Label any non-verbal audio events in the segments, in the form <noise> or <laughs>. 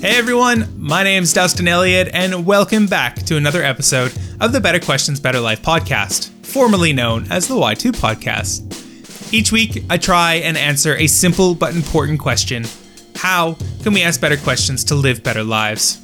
Hey everyone, my name's Dustin Elliott, and welcome back to another episode of the Better Questions, Better Life podcast, formerly known as the Y2 podcast. Each week, I try and answer a simple but important question How can we ask better questions to live better lives?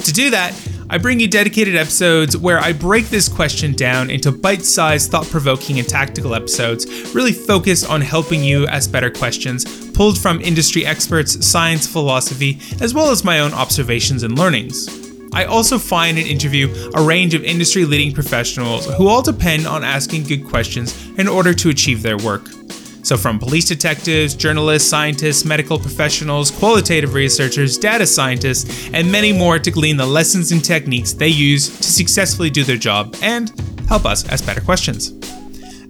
To do that, I bring you dedicated episodes where I break this question down into bite sized, thought provoking, and tactical episodes, really focused on helping you ask better questions, pulled from industry experts, science, philosophy, as well as my own observations and learnings. I also find and interview a range of industry leading professionals who all depend on asking good questions in order to achieve their work. So, from police detectives, journalists, scientists, medical professionals, qualitative researchers, data scientists, and many more to glean the lessons and techniques they use to successfully do their job and help us ask better questions.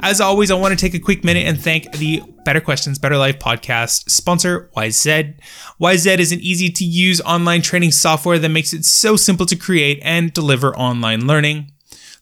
As always, I want to take a quick minute and thank the Better Questions, Better Life podcast sponsor, Wyzed. Wyzed is an easy to use online training software that makes it so simple to create and deliver online learning.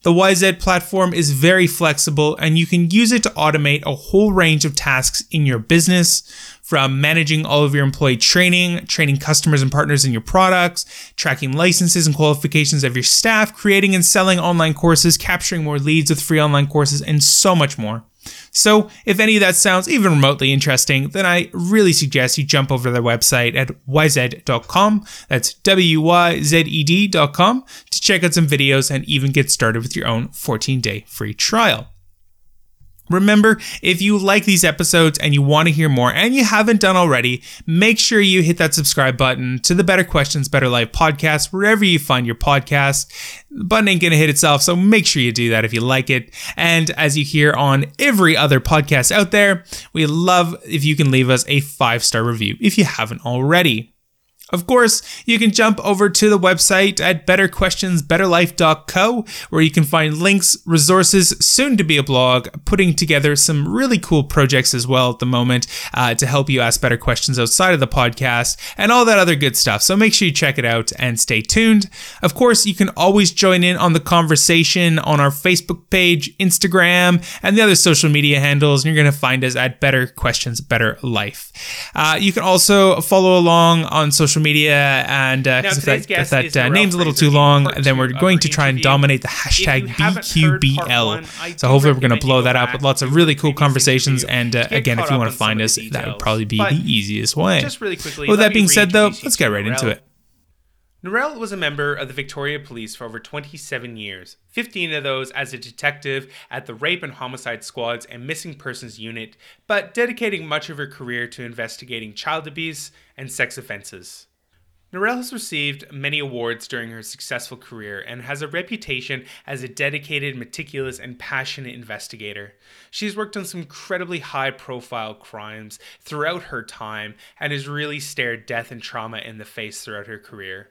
The Wyzed platform is very flexible and you can use it to automate a whole range of tasks in your business from managing all of your employee training, training customers and partners in your products, tracking licenses and qualifications of your staff, creating and selling online courses, capturing more leads with free online courses, and so much more. So, if any of that sounds even remotely interesting, then I really suggest you jump over to their website at wyzed.com. That's W Y Z E D.com to check out some videos and even get started with your own 14 day free trial. Remember, if you like these episodes and you want to hear more and you haven't done already, make sure you hit that subscribe button to the Better Questions, Better Life podcast, wherever you find your podcast. The button ain't going to hit itself, so make sure you do that if you like it. And as you hear on every other podcast out there, we love if you can leave us a five star review if you haven't already. Of course, you can jump over to the website at betterquestionsbetterlife.co where you can find links, resources, soon to be a blog, putting together some really cool projects as well at the moment uh, to help you ask better questions outside of the podcast and all that other good stuff. So make sure you check it out and stay tuned. Of course, you can always join in on the conversation on our Facebook page, Instagram, and the other social media handles, and you're going to find us at Better Questions, Better Life. Uh, you can also follow along on social social media, and uh, if that, if that uh, name's a little too long, then we're going to try and dominate the hashtag BQBL. So hopefully we're going to blow that up with lots of really cool conversations. And uh, again, if you want to find us, that would probably be the easiest way. Just really quickly. With that being said, though, let's get right into it. Narelle was a member of the Victoria Police for over 27 years, 15 of those as a detective at the Rape and Homicide Squads and Missing Persons Unit, but dedicating much of her career to investigating child abuse and sex offenses. Narelle has received many awards during her successful career and has a reputation as a dedicated, meticulous, and passionate investigator. She's worked on some incredibly high profile crimes throughout her time and has really stared death and trauma in the face throughout her career.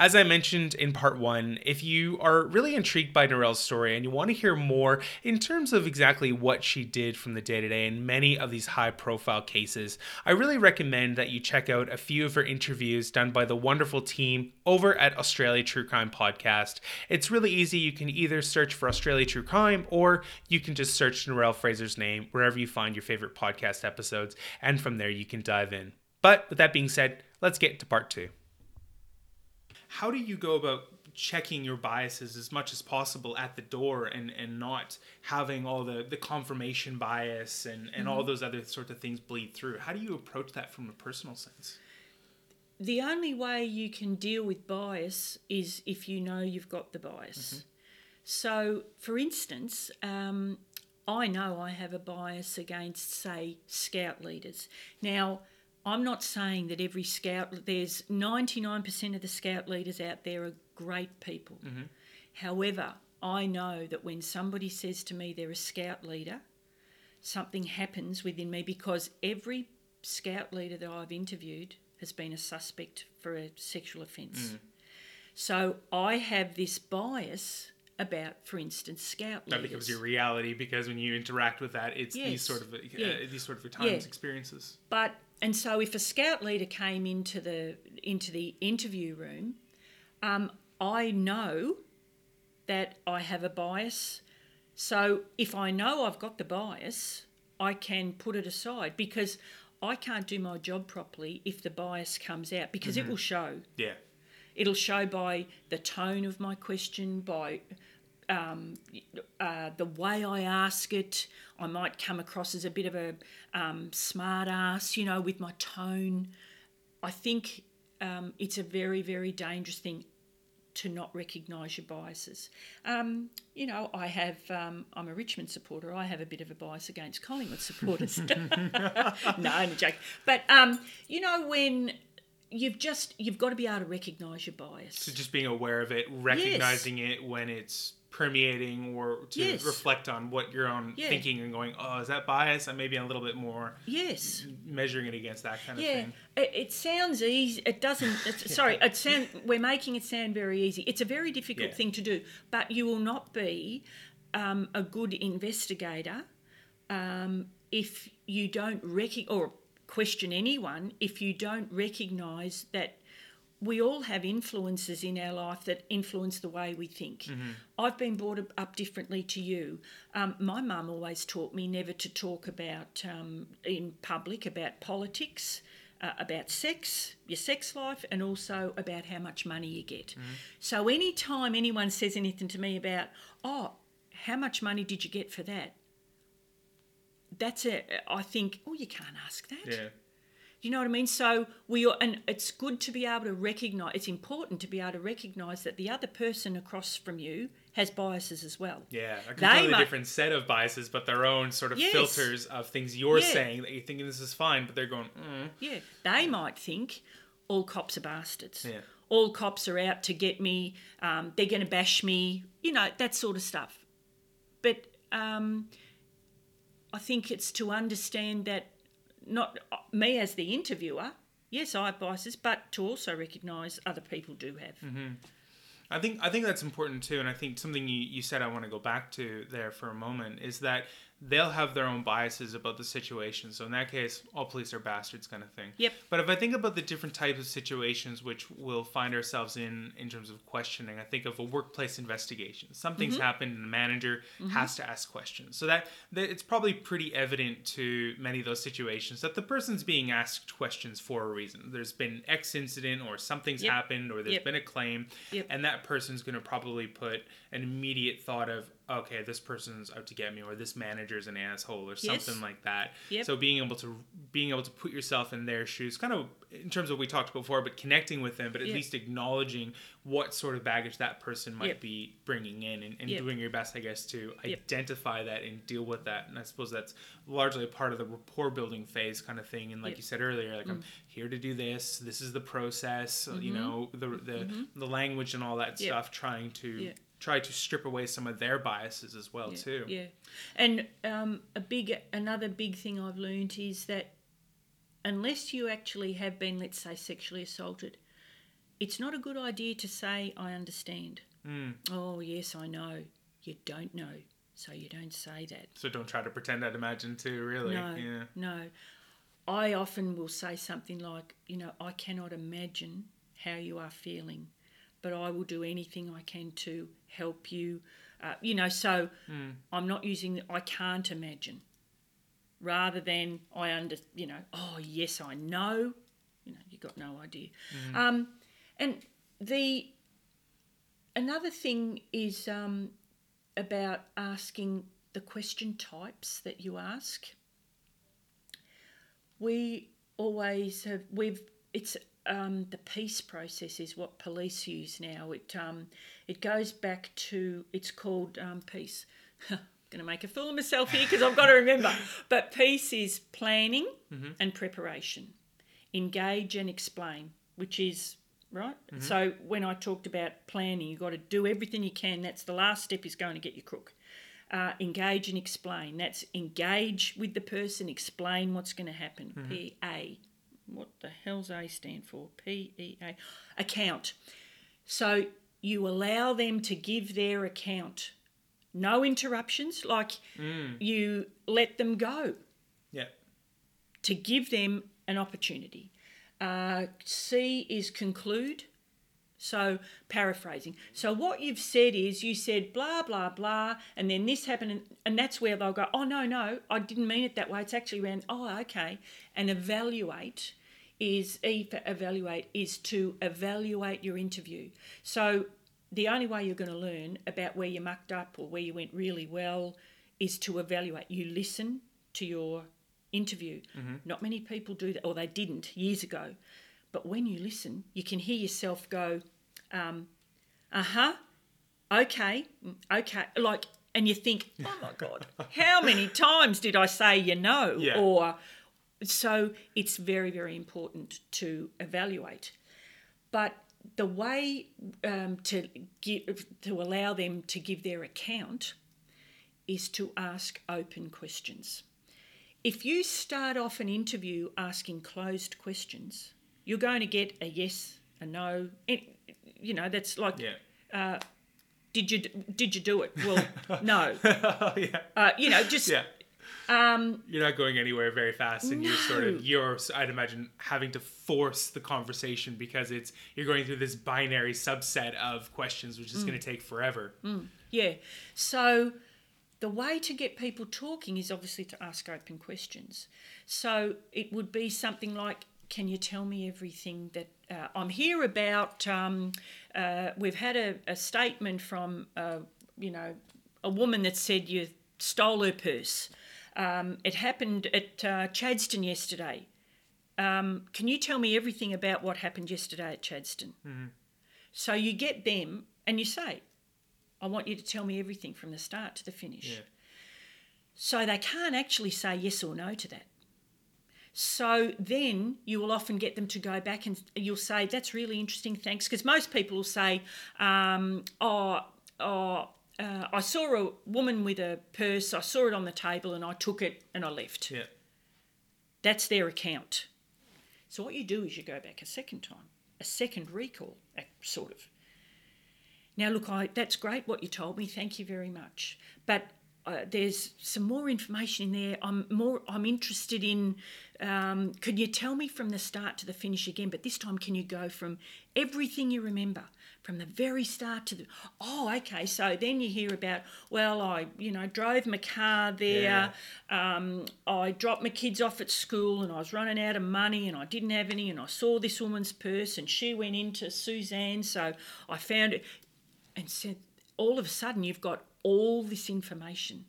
As I mentioned in part one, if you are really intrigued by Narelle's story and you want to hear more in terms of exactly what she did from the day to day in many of these high profile cases, I really recommend that you check out a few of her interviews done by the wonderful team over at Australia True Crime Podcast. It's really easy. You can either search for Australia True Crime or you can just search Narelle Fraser's name wherever you find your favorite podcast episodes, and from there you can dive in. But with that being said, let's get to part two how do you go about checking your biases as much as possible at the door and and not having all the the confirmation bias and and mm-hmm. all those other sorts of things bleed through how do you approach that from a personal sense the only way you can deal with bias is if you know you've got the bias mm-hmm. so for instance um, i know i have a bias against say scout leaders now I'm not saying that every scout, there's 99% of the scout leaders out there are great people. Mm-hmm. However, I know that when somebody says to me they're a scout leader, something happens within me because every scout leader that I've interviewed has been a suspect for a sexual offence. Mm. So I have this bias about, for instance, scout leaders. That becomes your reality because when you interact with that, it's yes. these sort of uh, yeah. these sort of times yeah. experiences. But and so if a scout leader came into the into the interview room, um, I know that I have a bias. So if I know I've got the bias, I can put it aside because I can't do my job properly if the bias comes out because it will show. Yeah. It'll show by the tone of my question, by um, uh, the way I ask it. I might come across as a bit of a um, smart ass, you know, with my tone. I think um, it's a very, very dangerous thing to not recognise your biases. Um, you know, I have, um, I'm a Richmond supporter. I have a bit of a bias against Collingwood supporters. <laughs> <laughs> no, I'm joking. But, um, you know, when you've just, you've got to be able to recognise your bias. So just being aware of it, recognizing it when it's permeating or to Yes. reflect on what your own Yeah. thinking and going, oh, is that bias? And maybe a little bit more Yes. measuring it against that kind of thing. it, it sounds easy. It doesn't. It's, <laughs> sorry, it sound. We're making it sound very easy. It's a very difficult Yeah. thing to do, but you will not be um, a good investigator um, if you don't rec- or question anyone if you don't recognise that we all have influences in our life that influence the way we think. I've been brought up- differently to you. Um, my mum always taught me never to talk about um, in public about politics. Uh, about sex, your sex life, and also about how much money you get. So, anytime anyone says anything to me about, oh, how much money did you get for that? That's a, I think, oh, you can't ask that. Yeah. You know what I mean? So we are, and it's good to be able to recognise. It's important to be able to recognise that the other person across from you has biases as well. Yeah, a They completely might- different set of biases, but their own sort of Yes. filters of things you're Yeah. saying that you're thinking this is fine, but they're going, mm. Yeah, they might think all cops are bastards. Yeah. All cops are out to get me. Um, they're going to bash me. You know that sort of stuff. But um, I think it's to understand that not me as the interviewer. Yes, I have biases, but to also recognise other people do have. Mm-hmm. I think I think that's important too, and I think something you, you said I want to go back to there for a moment is that they'll have their own biases about the situation. So in that case, all police are bastards, kind of thing. Yep. But if I think about the different types of situations which we'll find ourselves in in terms of questioning, I think of a workplace investigation. Something's Mm-hmm. happened, and the manager has to ask questions. So that, that it's probably pretty evident to many of those situations that the person's being asked questions for a reason. There's been X incident, or something's Yep. happened, or there's Yep. been a claim, Yep. and that person's going to probably put an immediate thought of okay this person's out to get me or this manager's an asshole or Yes. something like that. Yep. so being able to being able to put yourself in their shoes kind of in terms of what we talked before but connecting with them but at Yep. least acknowledging what sort of baggage that person might Yep. be bringing in and, and doing your best i guess to identify that and deal with that. And i suppose that's largely a part of the rapport building phase kind of thing. And like you said earlier like i'm mm-hmm. here to do this. This is the process you mm-hmm. know the the, mm-hmm. the language and all that stuff trying to. Try to strip away some of their biases as well yeah, too Yeah, and um, a big another big thing I've learned is that unless you actually have been, let's say, sexually assaulted, it's not a good idea to say I understand. Mm. Oh yes, I know. You don't know, so you don't say that. so don't try to pretend i'd imagine too really No, yeah no. I often will say something like, you know, I cannot imagine how you are feeling, but I will do anything I can to help you. Uh, you know, so I'm not using the, I can't imagine, rather than I under, you know, oh yes, I know. You know, you got no idea. Um, and the another thing is um, about asking the question types that you ask we always have we've it's um, the PEACE process is what police use now. It um, it goes back to it's called um, PEACE. I'm going to make a fool of myself here because I've got to remember. <laughs> But PEACE is planning and preparation, engage and explain, which is right. So when I talked about planning, you've got to do everything you can. That's the last step is going to get your crook uh, engage and explain. That's engage with the person, explain what's going to happen. P A. What the hell's A stand for? P E A. Account. So you allow them to give their account. No interruptions, like you let them go yeah to give them an opportunity. Uh, C is conclude. So, paraphrasing. So, what you've said is you said blah, blah, blah, and then this happened, and, and that's where they'll go, oh, no, no, I didn't mean it that way. It's actually around, oh, okay. And evaluate is, E for evaluate, is to evaluate your interview. So, the only way you're going to learn about where you mucked up or where you went really well is to evaluate. You listen to your interview. Not many people do that, or they didn't years ago. But when you listen, you can hear yourself go, um, uh huh, okay, mm, okay. Like, and you think, oh my God, <laughs> how many times did I say you know? Yeah. Or so it's very, very important to evaluate. But the way um, to give, to allow them to give their account is to ask open questions. If you start off an interview asking closed questions, you're going to get a yes, a no. It, you know, that's like, Yeah. did you did you do it? Well, <laughs> no. yeah. Uh, you know, just Yeah. Um, you're not going anywhere very fast, and you're sort of you're I'd imagine having to force the conversation because it's you're going through this binary subset of questions, which is going to take forever. Yeah. So the way to get people talking is obviously to ask open questions. So it would be something like, "Can you tell me everything that uh, I'm here about?" Um, uh, we've had a, a statement from, uh, you know, a woman that said you stole her purse. Um, it happened at uh, Chadstone yesterday. Um, can you tell me everything about what happened yesterday at Chadstone? So you get them and you say, I want you to tell me everything from the start to the finish. Yeah. So they can't actually say yes or no to that. So then you will often get them to go back and you'll say, That's really interesting, thanks. Because most people will say, um, Oh, oh uh, I saw a woman with a purse, I saw it on the table and I took it and I left. Yeah. That's their account. So what you do is you go back a second time, a second recall, uh, sort of. Now, look, I, that's great what you told me. Thank you very much. But uh, there's some more information in there. I'm more. I'm interested in. Um, can you tell me from the start to the finish again? But this time, can you go from everything you remember, from the very start to the? Oh, okay. So then you hear about. Well, I you know drove my car there. Um, I dropped my kids off at school, and I was running out of money, and I didn't have any, and I saw this woman's purse, and she went into Suzanne, so I found it and said, all of a sudden you've got all this information.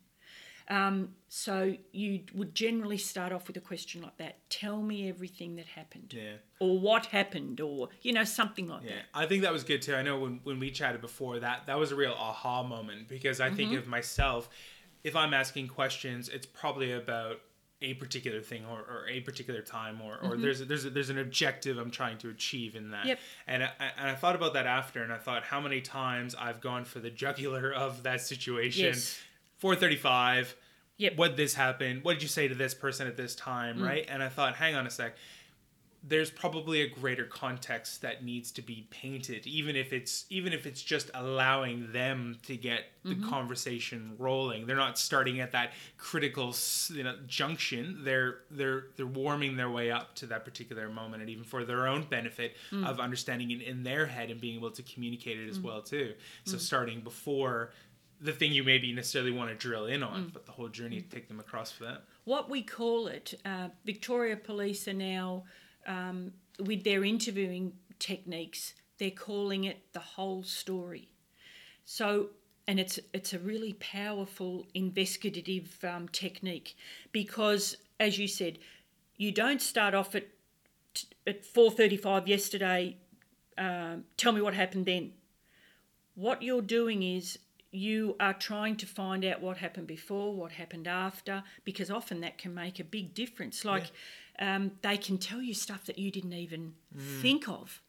Um, so you would generally start off with a question like that: "Tell me everything that happened, Yeah. or what happened, or you know something like Yeah, that." I think that was good too. I know when, when we chatted before that that was a real aha moment because I Mm-hmm. think of myself, if I'm asking questions, it's probably about a particular thing or, or a particular time or, or there's a, there's a, there's an objective I'm trying to achieve in that. Mm-hmm. Yep. And I, and I thought about that after and I thought how many times I've gone for the jugular of that situation. Yes. 435 Yep. Mm. what this happened what did you say to this person at this time right and i thought hang on a sec there's probably a greater context that needs to be painted even if it's even if it's just allowing them to get the Mm-hmm. conversation rolling they're not starting at that critical you know junction they're they're they're warming their way up to that particular moment and even for their own benefit Mm. of understanding it in their head and being able to communicate it as well too so starting before the thing you maybe necessarily want to drill in on but the whole journey to take them across for that What we call it, uh, Victoria Police are now um, with their interviewing techniques. They're calling it the whole story. So, and it's it's a really powerful investigative um, technique because, as you said, you don't start off at at four thirty five yesterday. Um, tell me what happened then. What you're doing is you are trying to find out what happened before, what happened after, because often that can make a big difference. Like um, they can tell you stuff that you didn't even think of.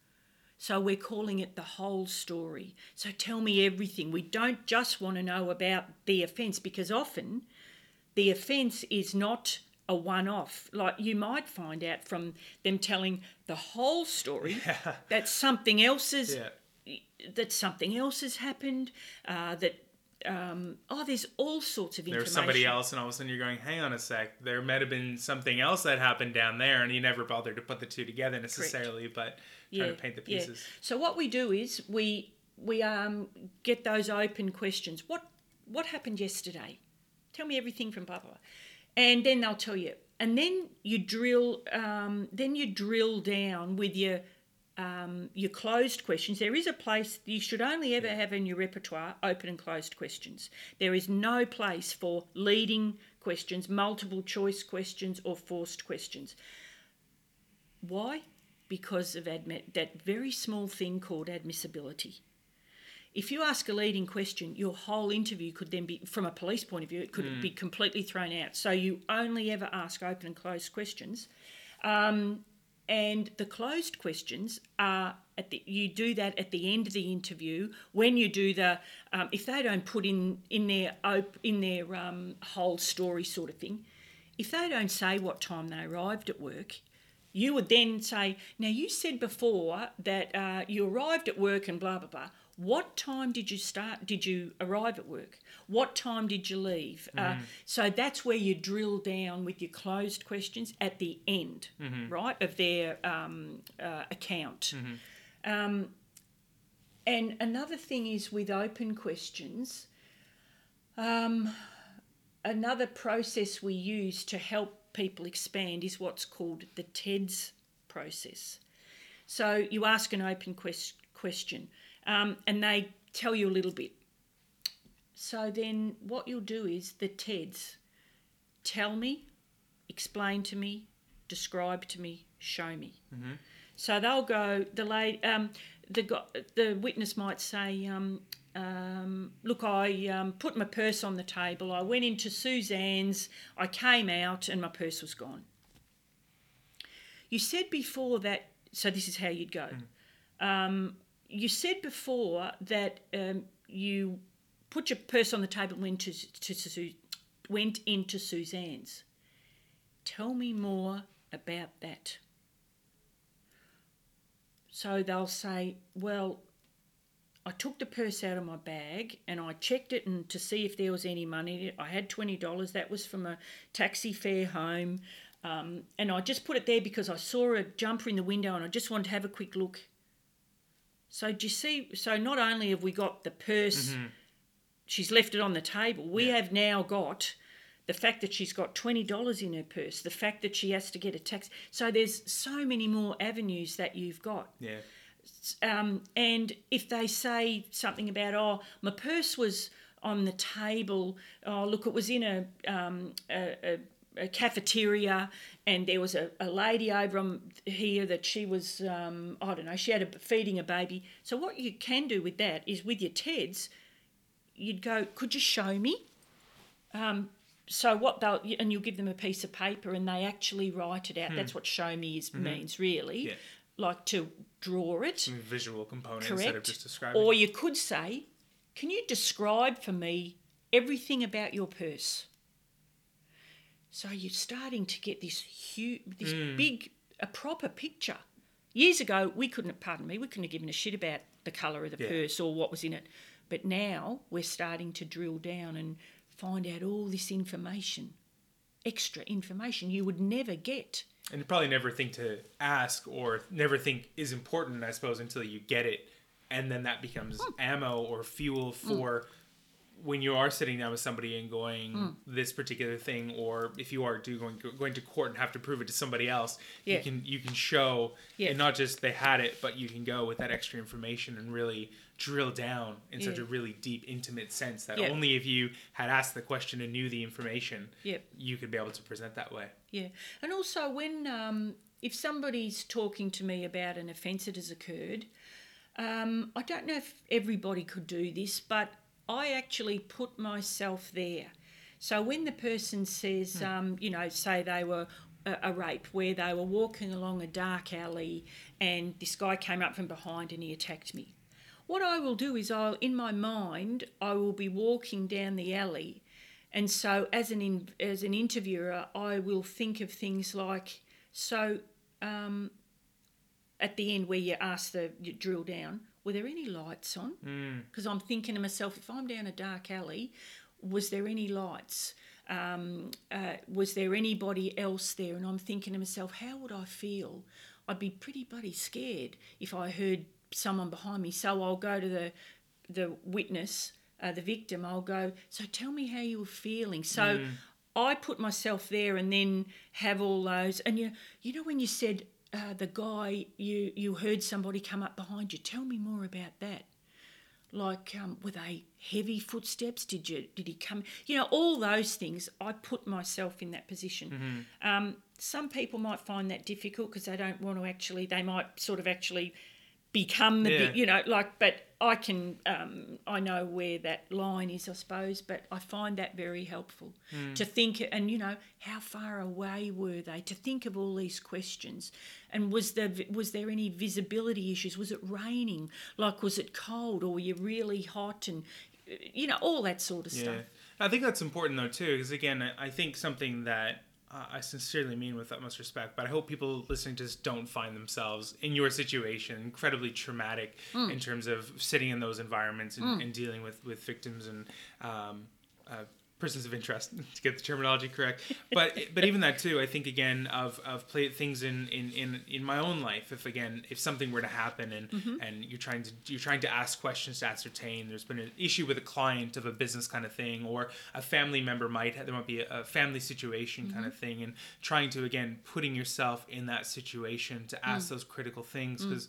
So we're calling it the whole story. So tell me everything. We don't just want to know about the offence because often the offence is not a one off. Like you might find out from them telling the whole story <laughs> that something else is yeah that something else has happened, uh, that um, oh, there's all sorts of information. There's somebody else, and all of a sudden you're going, hang on a sec. There might have been something else that happened down there, and you never bothered to put the two together necessarily, but trying to paint the yeah. pieces. So what we do is we we um, get those open questions. What what happened yesterday? Tell me everything from blah blah, blah. and then they'll tell you. And then you drill. Um, then you drill down with your um, your closed questions. There is a place you should only ever have in your repertoire open and closed questions. There is no place for leading questions, multiple choice questions, or forced questions. Why? Because of admit that very small thing called admissibility. If you ask a leading question, your whole interview could then be, from a police point of view, it could be completely thrown out. So you only ever ask open and closed questions. Um, and the closed questions are at the you do that at the end of the interview when you do the um, if they don't put in in their op- in their um, whole story sort of thing. If they don't say what time they arrived at work you would then say now you said before that uh, you arrived at work and blah blah blah what time did you start did you arrive at work? What time did you leave? Uh, so that's where you drill down with your closed questions at the end right of their um, uh, account. Um, and another thing is with open questions um, another process we use to help people expand is what's called the TEDS process. So you ask an open quest- question um, and they tell you a little bit. So then what you'll do is the TEDS tell me, explain to me, describe to me, show me. So they'll go. The lady, um, the the witness might say, um, um, "Look, I um, put my purse on the table. I went into Suzanne's. I came out, and my purse was gone." You said before that. So this is how you'd go. Um, you said before that um, you put your purse on the table and went to, to, Su- went into Suzanne's. Tell me more about that. So they'll say, well, I took the purse out of my bag and I checked it and to see if there was any money. I had twenty dollars. That was from a taxi fare home, um, and I just put it there because I saw a jumper in the window and I just wanted to have a quick look. So do you see? So not only have we got the purse, she's left it on the table. We have now got the fact that she's got twenty dollars in her purse. The fact that she has to get a tax. So there's so many more avenues that you've got. Yeah. Um, and if they say something about, oh, my purse was on the table, oh, look, it was in a, um, a, a, a cafeteria, and there was a, a lady over on here that she was, um, I don't know, she had a feeding a baby. So what you can do with that is with your TEDs, you'd go, could you show me? Um, so what they'll and you'll give them a piece of paper and they actually write it out. That's what show me is means really, Yeah. like to draw it. Some visual component instead of Correct. just describing. Or you could say, Can you describe for me everything about your purse? So you're starting to get this huge, this Hmm. big, a proper picture. Years ago, we couldn't, pardon me, we couldn't have given a shit about the colour of the Yeah. purse or what was in it. But now we're starting to drill down and find out all this information, extra information you would never get. and probably never think to ask or never think is important, I suppose, until you get it, and then that becomes Hmm. ammo or fuel for when you are sitting down with somebody and going Hmm. this particular thing, or if you are do going going to court and have to prove it to somebody else, Yeah. you can you can show Yeah. and not just they had it, but you can go with that extra information and really drill down in such a really deep, intimate sense that Yeah. only if you had asked the question and knew the information, you could be able to present that way. Yeah, and also when um, if somebody's talking to me about an offence that has occurred, um, I don't know if everybody could do this, but I actually put myself there. So when the person says, um, you know, say they were a, a rape, where they were walking along a dark alley and this guy came up from behind and he attacked me. What I will do is I'll in my mind I will be walking down the alley and so, as an in, as an interviewer, I will think of things like so. Um, at the end, where you ask the you drill down, were there any lights on? Mm. Because I'm thinking to myself, if I'm down a dark alley, was there any lights? Um, uh, was there anybody else there? And I'm thinking to myself, how would I feel? I'd be pretty bloody scared if I heard someone behind me. So I'll go to the the witness, uh, the victim. I'll go. So tell me how you were feeling. So I put myself there and then have all those. And you you know when you said uh, the guy you you heard somebody come up behind you. Tell me more about that like um, were they heavy footsteps did you did he come you know all those things i put myself in that position um, some people might find that difficult because they don't want to actually they might sort of actually become the Yeah. big you know like but i can um, i know where that line is i suppose but i find that very helpful to think and you know how far away were they to think of all these questions? And was there was there any visibility issues? Was it raining? Like was it cold or were you really hot? And you know all that sort of Yeah, stuff. I think that's important though too, because again, I think something that uh, I sincerely mean with utmost respect, but I hope people listening to this don't find themselves in your situation incredibly traumatic Mm. in terms of sitting in those environments and, and dealing with with victims and um, uh, persons of interest <laughs> to get the terminology correct. But but even that too, I think again of of play things in in in in my own life. If again if something were to happen and Mm-hmm. and you're trying to you're trying to ask questions to ascertain there's been an issue with a client of a business kind of thing or a family member might there might be a, family situation kind Mm-hmm. of thing and trying to again putting yourself in that situation to ask Mm. those critical things because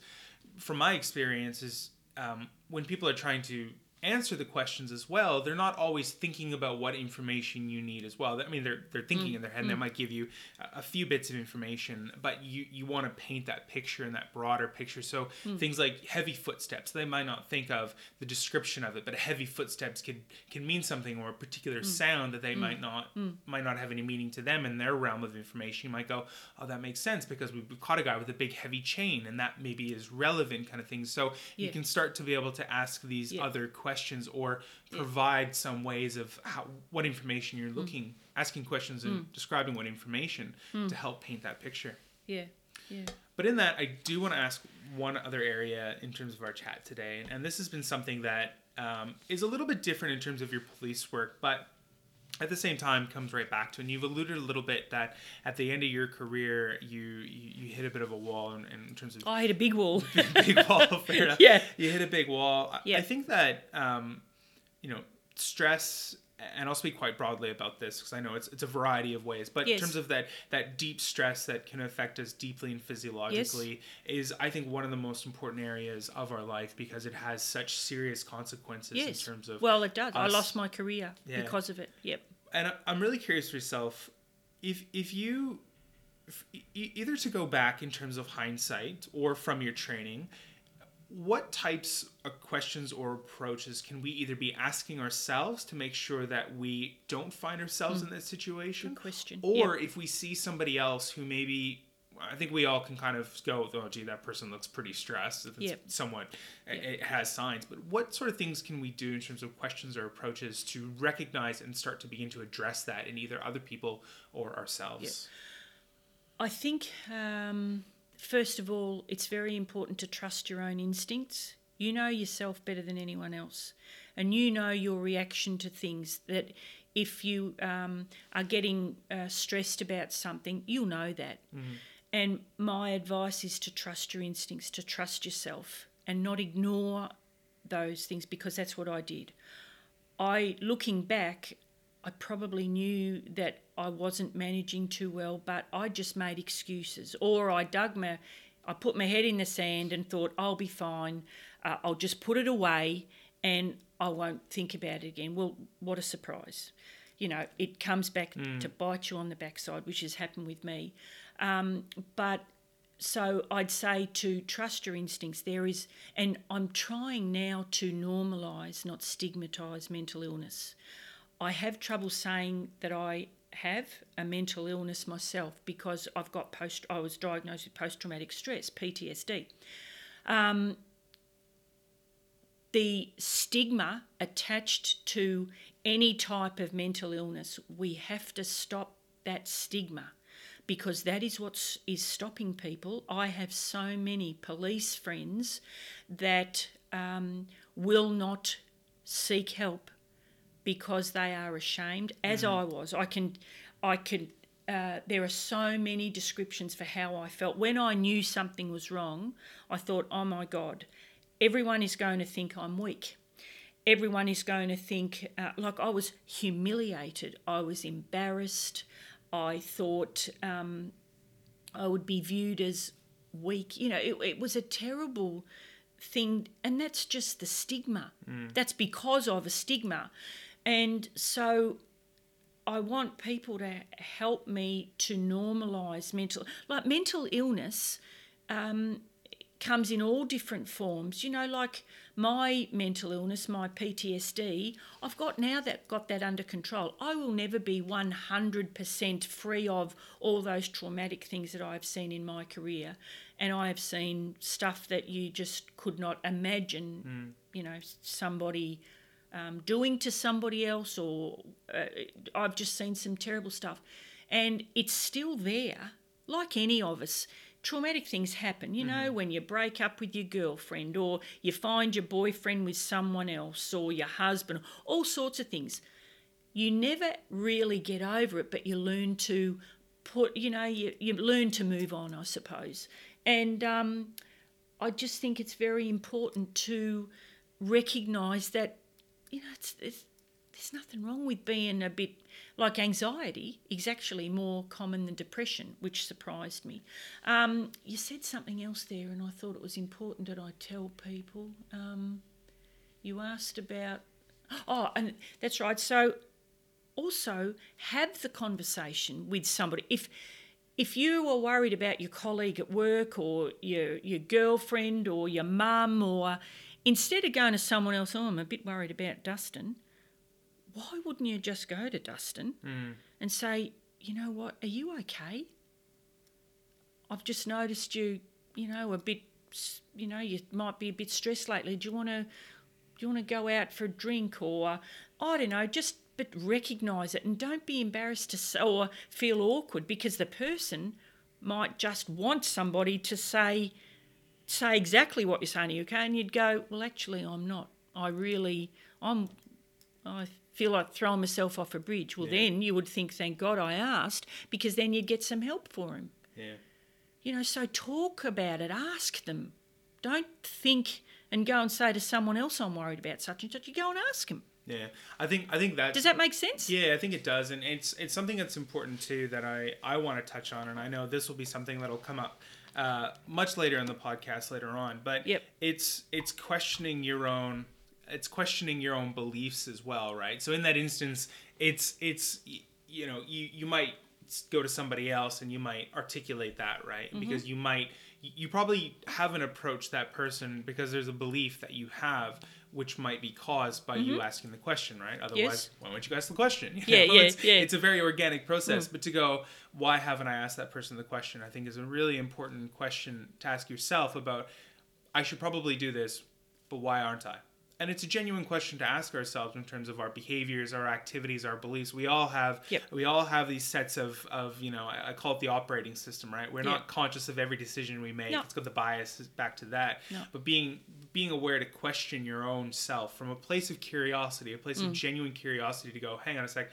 from my experience is um, when people are trying to answer the questions as well. They're not always thinking about what information you need as well. I mean they're they're thinking Mm. in their head and they might give you a, a few bits of information but you you want to paint that picture and that broader picture. So Mm. things like heavy footsteps they might not think of the description of it but heavy footsteps can can mean something or a particular Mm. sound that they might not might not have any meaning to them in their realm of information. You might go oh that makes sense because we've caught a guy with a big heavy chain and that maybe is relevant kind of thing so you can start to be able to ask these Yeah. other questions or provide some ways of how what information Mm. you're looking asking questions and describing what information Mm. to help paint that picture yeah yeah but in that, I do want to ask one other area in terms of our chat today, and, and this has been something that um, is a little bit different in terms of your police work, but at the same time comes right back to. And you've alluded a little bit that at the end of your career, you you, you hit a bit of a wall in, in terms of oh, i hit a big wall <laughs> big wall. <laughs> Fair enough. Yeah. you hit a big wall. I- Yeah. I think that um, you know stress, and I'll speak quite broadly about this because I know it's it's a variety of ways. But Yes. in terms of that that deep stress that can affect us deeply and physiologically is I think one of the most important areas of our life because it has such serious consequences yes in terms of well it does i lost my career Yeah. because of it yep and I'm really curious for yourself if if you if, either to go back in terms of hindsight or from your training what types of questions or approaches can we either be asking ourselves to make sure that we don't find ourselves in that situation. Good question. or if we see somebody else who maybe I think we all can kind of go, oh, gee, that person looks pretty stressed. If it's Yep. somewhat, it- Yep. it has signs. But what sort of things can we do in terms of questions or approaches to recognize and start to begin to address that in either other people or ourselves? I think, um, first of all, it's very important to trust your own instincts. You know yourself better than anyone else, and you know your reaction to things. That if you um, are getting uh, stressed about something, you'll know that. And my advice is to trust your instincts, to trust yourself, and not ignore those things because that's what I did. I, looking back, I probably knew that I wasn't managing too well, but I just made excuses, or I dug my, I put my head in the sand and thought I'll be fine. Uh, I'll just put it away, and I won't think about it again. Well, what a surprise! You know, it comes back to bite you on the backside, which has happened with me. Um, but so I'd say to trust your instincts. There is, and I'm trying now to normalise, not stigmatise mental illness. I have trouble saying that I have a mental illness myself because I've got post. I was diagnosed with post traumatic stress (PTSD). Um, the stigma attached to any type of mental illness, we have to stop that stigma because that is what is stopping people. I have so many police friends that um, will not seek help because they are ashamed, as I was. I can, I can. Uh, there are so many descriptions for how I felt when I knew something was wrong. I thought, oh my god, everyone is going to think I'm weak. Everyone is going to think uh, like I was humiliated. I was embarrassed. I thought um, I would be viewed as weak. You know, it, it was a terrible thing, and that's just the stigma. That's because of a stigma. And so I want people to help me to normalise mental, like mental illness um, comes in all different forms. You know, like my mental illness, my PTSD, I've got now that got that under control. I will never be 100% free of all those traumatic things that I've seen in my career. And I have seen stuff that you just could not imagine, you know, somebody um, doing to somebody else, or uh, I've just seen some terrible stuff. And it's still there, like any of us. Traumatic things happen, you know, when you break up with your girlfriend, or you find your boyfriend with someone else, or your husband, all sorts of things. You never really get over it, but you learn to put, you know, you, you learn to move on, I suppose. And um, I just think it's very important to recognise that you know, it's, it's, there's nothing wrong with being a bit like anxiety is actually more common than depression, which surprised me. Um, you said something else there, and I thought it was important that I tell people. Um, you asked about, oh, and that's right. So also have the conversation with somebody. If if you are worried about your colleague at work or your your girlfriend or your mum or instead of going to someone else, oh, I'm a bit worried about Dustin, why wouldn't you just go to Dustin hmm. and say, you know what, are you okay? I've just noticed you, you know, a bit, you know, you might be a bit stressed lately. Do you want to, do you want to go out for a drink or, I don't know, just but recognise it and don't be embarrassed to or feel awkward because the person might just want somebody to say, say exactly what you're saying. to you okay? And you'd go, well, actually, I'm not. I really, I'm, I feel like throwing myself off a bridge. Well, then you would think, thank God I asked, because then you'd get some help for him. Yeah. You know, so talk about it, ask them. Don't think and go and say to someone else, I'm worried about such and such. You go and ask them. Yeah, I think I think that Does that make sense? Yeah, I think it does, and it's it's something that's important too that I I want to touch on, and I know this will be something that'll come up uh, much later in the podcast later on. But Yep. it's it's questioning your own it's questioning your own beliefs as well, right? So in that instance, it's it's you know you you might go to somebody else and you might articulate that right because you might you- you probably haven't approached that person because there's a belief that you have which might be caused by you mm-hmm. asking the question right? Otherwise why won't you ask the question? <laughs> You Yeah, know, yeah, it's, yeah. it's a very organic process mm. but to go why haven't i asked that person the question? I think is a really important question to ask yourself about i should probably do this but why aren't i? And it's a genuine question to ask ourselves in terms of our behaviors our activities our beliefs. We all have Yep. we all have these sets of, of you know I, call it the operating system right? We're not conscious of every decision we make. No. it's got the bias back to that. No. but being being aware to question your own self from a place of curiosity a place Mm. of genuine curiosity to go hang on a sec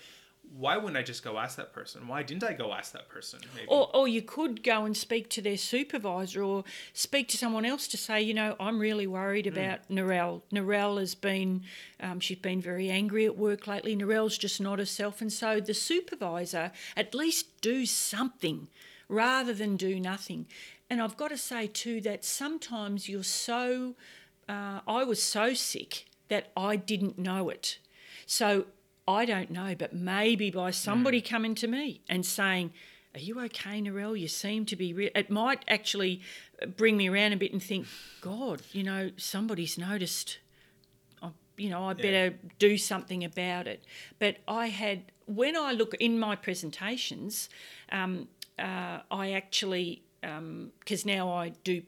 why wouldn't i just go ask that person why didn't i go ask that person maybe Or, or you could go and speak to their supervisor or speak to someone else to say, you know, I'm really worried about Narelle. Narelle has been, um, she's been very angry at work lately. Narelle's just not herself. And so the supervisor at least do something rather than do nothing. And I've got to say too that sometimes you're so, uh, I was so sick that I didn't know it. So I don't know, but maybe by somebody coming to me and saying, Are you okay, Narelle? You seem to be. Re-. It might actually bring me around a bit and think, God, you know, somebody's noticed. I- You know, I better do something about it. But I had, when I look in my presentations, um, uh, I actually, because now I do,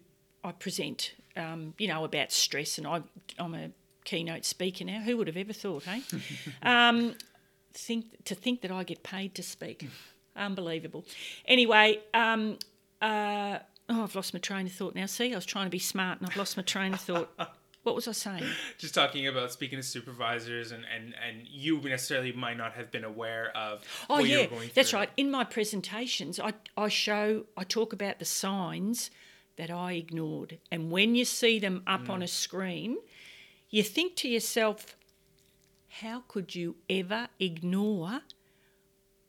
I present, um, you know, about stress, and I, I'm a keynote speaker now. Who would have ever thought, hey? <laughs> um, think to think that I get paid to speak, unbelievable. Anyway, um, uh, oh, I've lost my train of thought now. See, I was trying to be smart and I've lost my train of thought. What was I saying? Just talking about speaking to supervisors and, and, and you necessarily might not have been aware of Oh yeah, that's right. In my presentations, I I show I talk about the signs that I ignored, and when you see them up Mm. on a screen, you think to yourself, how could you ever ignore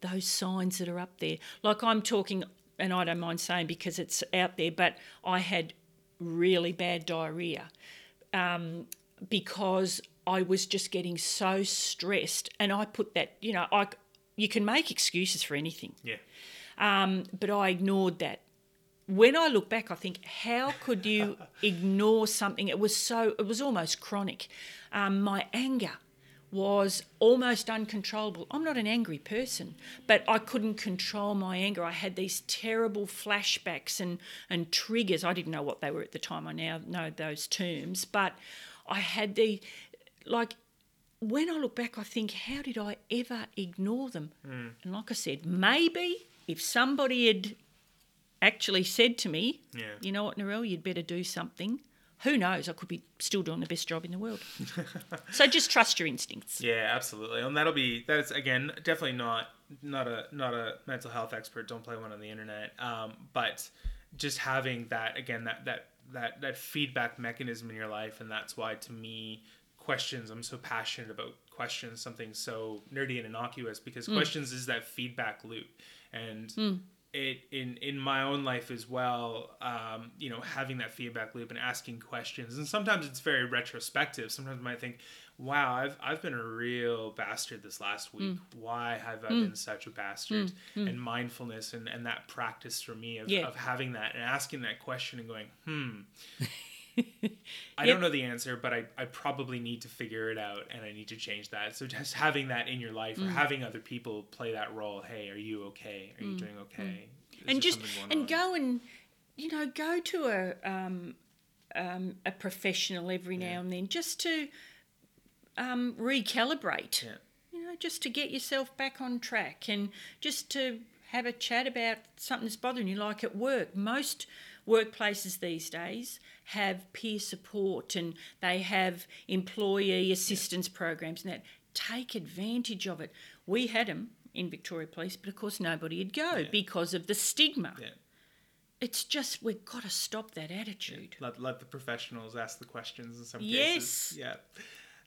those signs that are up there? Like I'm talking, and I don't mind saying because it's out there, but I had really bad diarrhea um, because I was just getting so stressed, and I put that, you know, I you can make excuses for anything, Yeah. um, but I ignored that. When I look back, I think, how could you <laughs> ignore something? It was so, it was almost chronic. Um, my anger was almost uncontrollable. I'm not an angry person, but I couldn't control my anger. I had these terrible flashbacks and, and triggers. I didn't know what they were at the time. I now know those terms, but I had the, like, when I look back, I think, how did I ever ignore them? And like I said, maybe if somebody had actually said to me, Yeah. you know what, Narelle, you'd better do something. Who knows? I could be still doing the best job in the world. <laughs> so just trust your instincts. Yeah, absolutely. And that'll be that's again definitely not not a not a mental health expert. Don't play one on the internet. Um, but just having that again that that that that feedback mechanism in your life, and that's why to me questions I'm so passionate about questions something so nerdy and innocuous because questions is that feedback loop and it in in my own life as well um, you know having that feedback loop and asking questions. And sometimes it's very retrospective. Sometimes I might think wow I've, I've been a real bastard this last week. Why have I been such a bastard? And mindfulness and, and that practice for me of, Yeah. of having that and asking that question and going hmm <laughs> I don't know the answer, but I, I probably need to figure it out and I need to change that. So just having that in your life Mm. or having other people play that role. Hey, are you okay? Are you doing okay? Is Mm. and just and on? go and you know go to a um, um, a professional every now and then just to um, recalibrate Yeah. you know just to get yourself back on track and just to have a chat about something that's bothering you like at work most workplaces these days have peer support and they have employee assistance programs and that take advantage of it we had them in Victoria Police, but of course nobody'd go Yeah. because of the stigma. Yeah. It's just we've got to stop that attitude. Let, let the professionals ask the questions in some Yes. cases. Yeah.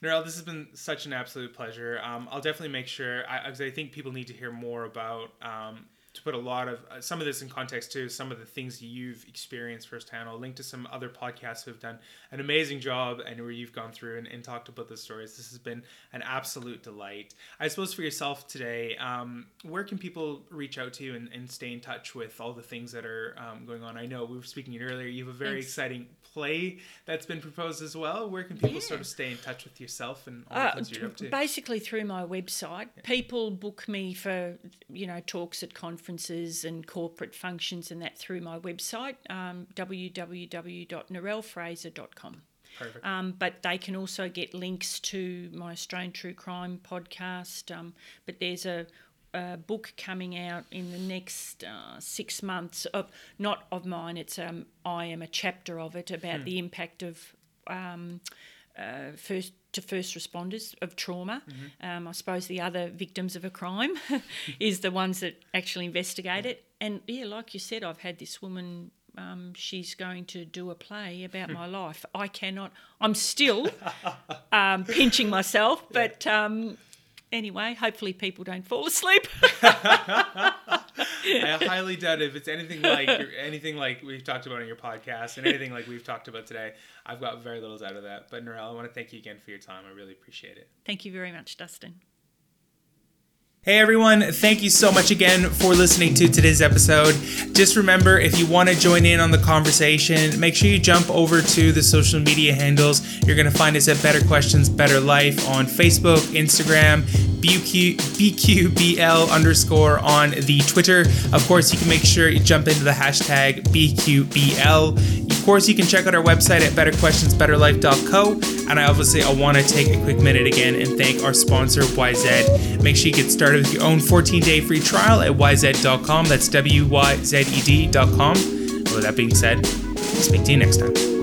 Narelle, this has been such an absolute pleasure. Um, I'll definitely make sure, I, I think people need to hear more about, um, to put a lot of, uh, some of this in context too, some of the things you've experienced firsthand. I'll link to some other podcasts who have done an amazing job and where you've gone through and, and talked about the stories. This has been an absolute delight. I suppose for yourself today, um, where can people reach out to you and, and stay in touch with all the things that are um, going on? I know we were speaking earlier, you have a very Thanks. exciting play that's been proposed as well. Where can people sort of stay in touch with yourself and all the Uh, things you're up to? basically through my website, people book me for you know talks at conferences and corporate functions and that through my website, um, www.narellefraser.com. Perfect. Um, but they can also get links to my Australian True Crime podcast. Um, but there's a, a book coming out in the next uh, six months of not of mine. It's um, I am a chapter of it about the impact of um, uh, first to first responders of trauma. Um, I suppose the other victims of a crime <laughs> is the ones that actually investigate it. And yeah, like you said, I've had this woman. Um, she's going to do a play about my life. I cannot. I'm still um, pinching myself, <laughs> but um, anyway, hopefully people don't fall asleep. <laughs> I highly doubt if it's anything like anything like we've talked about on your podcast and anything like we've talked about today. I've got very little out of that. But Narelle, I want to thank you again for your time. I really appreciate it. Thank you very much, Dustin. Hey everyone, thank you so much again for listening to today's episode. Just remember if you want to join in on the conversation, make sure you jump over to the social media handles. You're going to find us at Better Questions, Better Life on Facebook, Instagram, BQ, BQBL underscore on the Twitter. Of course, you can make sure you jump into the hashtag BQBL. Of course, you can check out our website at betterquestionsbetterlife.co. And I obviously I want to take a quick minute again and thank our sponsor Wyzed. Make sure you get started with your own 14-day free trial at wyzed.com. That's W Y Z E D.com. With that being said, speak to you next time.